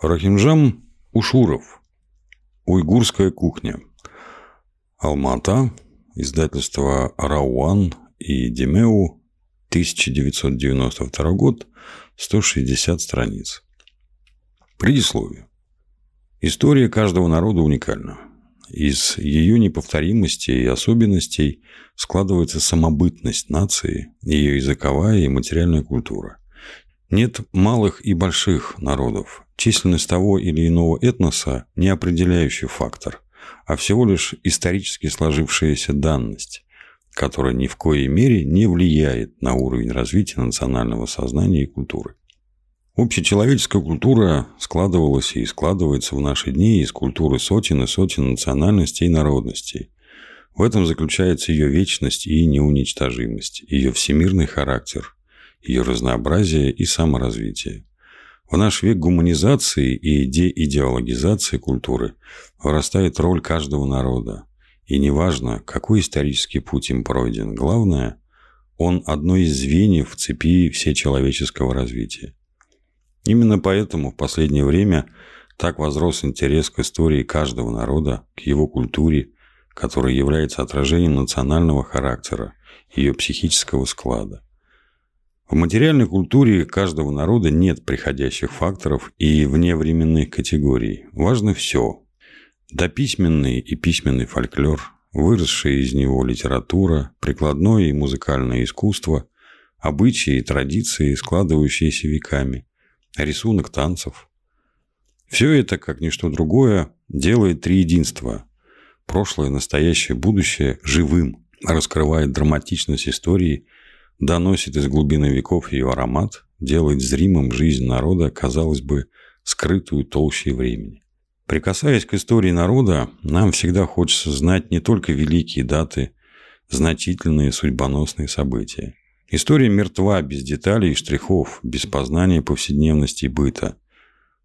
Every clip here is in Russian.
Рахимжам Ушуров. Уйгурская кухня. Алмата. Издательство Рауан и Демеу. 1992 год. 160 страниц. Предисловие. История каждого народа уникальна. Из ее неповторимости и особенностей складывается самобытность нации, ее языковая и материальная культура. Нет малых и больших народов. Численность того или иного этноса – не определяющий фактор, а всего лишь исторически сложившаяся данность, которая ни в коей мере не влияет на уровень развития национального сознания и культуры. Общечеловеческая культура складывалась и складывается в наши дни из культуры сотен и сотен национальностей и народностей. В этом заключается ее вечность и неуничтожимость, ее всемирный характер – ее разнообразие и саморазвитие. В наш век гуманизации и деидеологизации культуры вырастает роль каждого народа. И неважно, какой исторический путь им пройден, главное, он одно из звеньев в цепи всечеловеческого развития. Именно поэтому в последнее время так возрос интерес к истории каждого народа, к его культуре, которая является отражением национального характера, ее психического склада. В материальной культуре каждого народа нет приходящих факторов и вневременных категорий. Важно все. Дописьменный и письменный фольклор, выросшая из него литература, прикладное и музыкальное искусство, обычаи и традиции, складывающиеся веками, рисунок танцев. Все это, как ничто другое, делает три единства – прошлое, настоящее, будущее – живым, раскрывает драматичность истории – доносит из глубины веков ее аромат, делает зримым жизнь народа, казалось бы, скрытую толщей времени. Прикасаясь к истории народа, нам всегда хочется знать не только великие даты, значительные судьбоносные события. История мертва без деталей и штрихов, без познания повседневности и быта.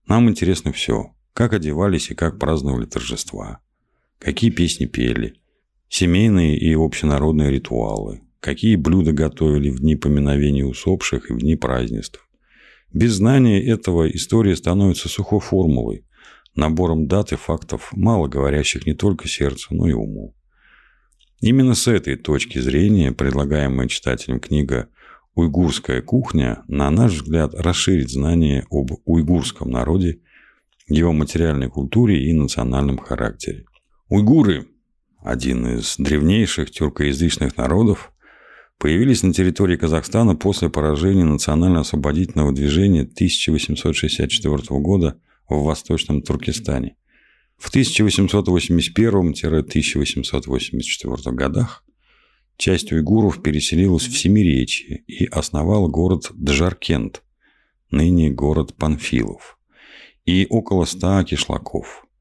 Нам интересно все. Как одевались и как праздновали торжества. Какие песни пели. Семейные и общенародные ритуалы какие блюда готовили в дни поминовения усопших и в дни празднеств. Без знания этого история становится сухой формулой, набором дат и фактов, мало говорящих не только сердцу, но и уму. Именно с этой точки зрения предлагаемая читателям книга «Уйгурская кухня», на наш взгляд, расширит знания об уйгурском народе, его материальной культуре и национальном характере. Уйгуры – один из древнейших тюркоязычных народов, появились на территории Казахстана после поражения национально-освободительного движения 1864 года в Восточном Туркестане. В 1881-1884 годах часть уйгуров переселилась в Семиречье и основала город Джаркент, ныне город Панфилов, и около ста кишлаков –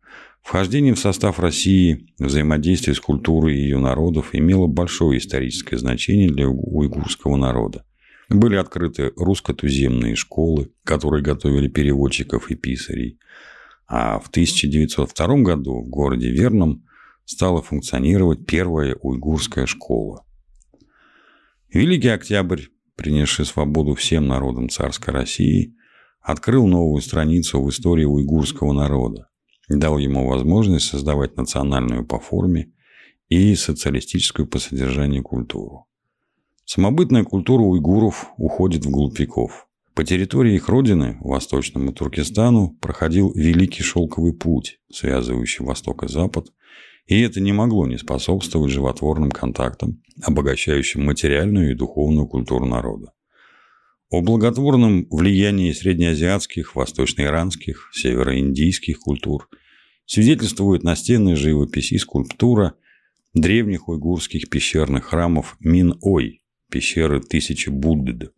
Вхождение в состав России, взаимодействие с культурой ее народов имело большое историческое значение для уйгурского народа. Были открыты русско-туземные школы, которые готовили переводчиков и писарей. А в 1902 году в городе Верном стала функционировать первая уйгурская школа. Великий Октябрь, принесший свободу всем народам царской России, открыл новую страницу в истории уйгурского народа дал ему возможность создавать национальную по форме и социалистическую по содержанию культуру. Самобытная культура уйгуров уходит вглубь веков. По территории их родины, Восточному Туркестану, проходил Великий Шелковый путь, связывающий Восток и Запад, и это не могло не способствовать животворным контактам, обогащающим материальную и духовную культуру народа. О благотворном влиянии среднеазиатских, восточноиранских, североиндийских культур свидетельствует настенная живопись и скульптура древних уйгурских пещерных храмов Мин-Ой, пещеры тысячи Будд,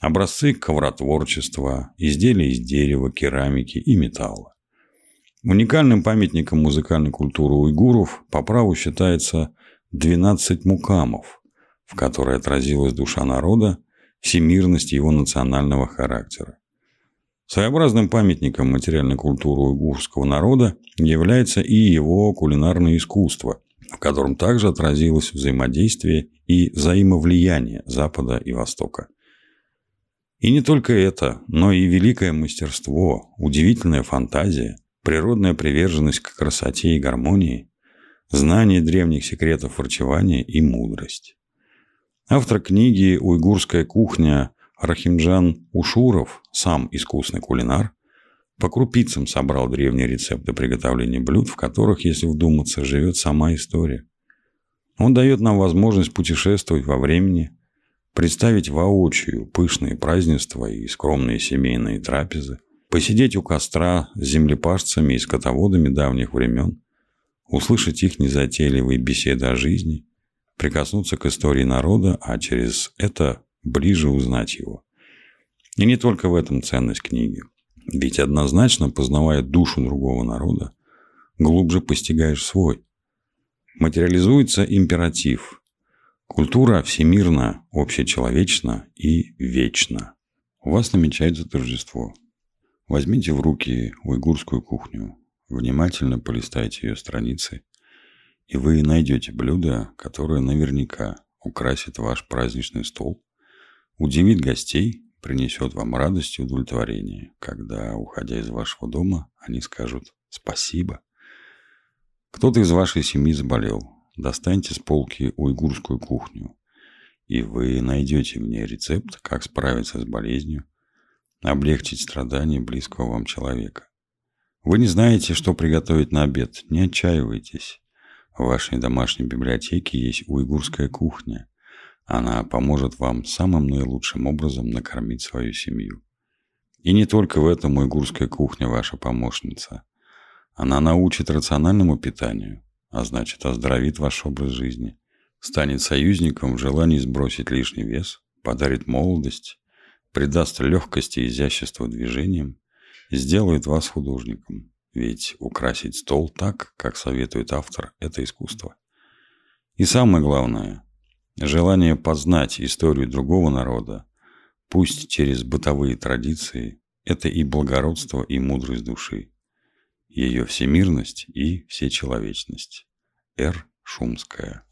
образцы ковротворчества, изделия из дерева, керамики и металла. Уникальным памятником музыкальной культуры уйгуров по праву считается 12 мукамов, в которой отразилась душа народа всемирность его национального характера. Своеобразным памятником материальной культуры уйгурского народа является и его кулинарное искусство, в котором также отразилось взаимодействие и взаимовлияние Запада и Востока. И не только это, но и великое мастерство, удивительная фантазия, природная приверженность к красоте и гармонии, знание древних секретов врачевания и мудрость. Автор книги «Уйгурская кухня» Рахимджан Ушуров, сам искусный кулинар, по крупицам собрал древние рецепты приготовления блюд, в которых, если вдуматься, живет сама история. Он дает нам возможность путешествовать во времени, представить воочию пышные празднества и скромные семейные трапезы, посидеть у костра с землепашцами и скотоводами давних времен, услышать их незатейливые беседы о жизни, прикоснуться к истории народа, а через это ближе узнать его. И не только в этом ценность книги. Ведь однозначно, познавая душу другого народа, глубже постигаешь свой. Материализуется императив. Культура всемирна, общечеловечна и вечна. У вас намечается торжество. Возьмите в руки уйгурскую кухню, внимательно полистайте ее страницы, и вы найдете блюдо, которое наверняка украсит ваш праздничный стол, удивит гостей, принесет вам радость и удовлетворение, когда, уходя из вашего дома, они скажут «спасибо». Кто-то из вашей семьи заболел. Достаньте с полки уйгурскую кухню, и вы найдете в ней рецепт, как справиться с болезнью, облегчить страдания близкого вам человека. Вы не знаете, что приготовить на обед, не отчаивайтесь. В вашей домашней библиотеке есть уйгурская кухня. Она поможет вам самым наилучшим образом накормить свою семью. И не только в этом уйгурская кухня ваша помощница. Она научит рациональному питанию, а значит оздоровит ваш образ жизни, станет союзником в желании сбросить лишний вес, подарит молодость, придаст легкости и изящество движениям, сделает вас художником. Ведь украсить стол так, как советует автор, это искусство. И самое главное, желание познать историю другого народа, пусть через бытовые традиции, это и благородство, и мудрость души ее всемирность и всечеловечность. Р. Шумская.